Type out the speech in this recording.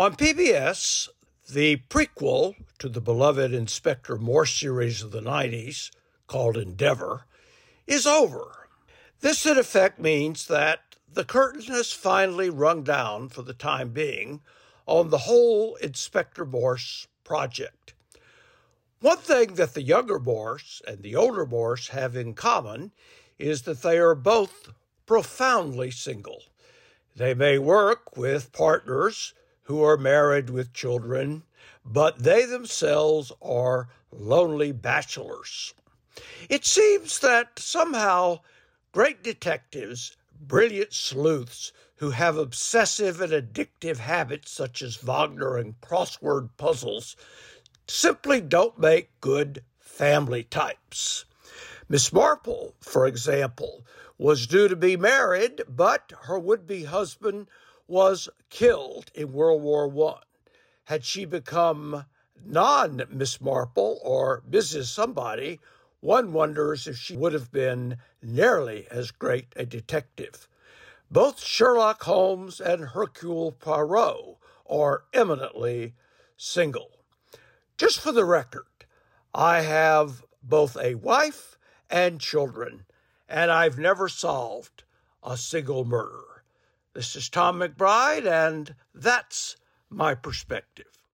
On PBS, the prequel to the beloved Inspector Morse series of the 90s, called Endeavour, is over. This, in effect, means that the curtain has finally rung down for the time being on the whole Inspector Morse project. One thing that the younger Morse and the older Morse have in common is that they are both profoundly single. They may work with partners who are married with children, but they themselves are lonely bachelors. It seems that somehow great detectives, brilliant sleuths who have obsessive and addictive habits such as Wagner and crossword puzzles, simply don't make good family types. Miss Marple, for example, was due to be married, but her would be husband was killed in World War I. Had she become non Miss Marple or Mrs. Somebody, one wonders if she would have been nearly as great a detective. Both Sherlock Holmes and Hercule Poirot are eminently single. Just for the record, I have both a wife and children, and I've never solved a single murder. This is Tom McBride, and that's my perspective.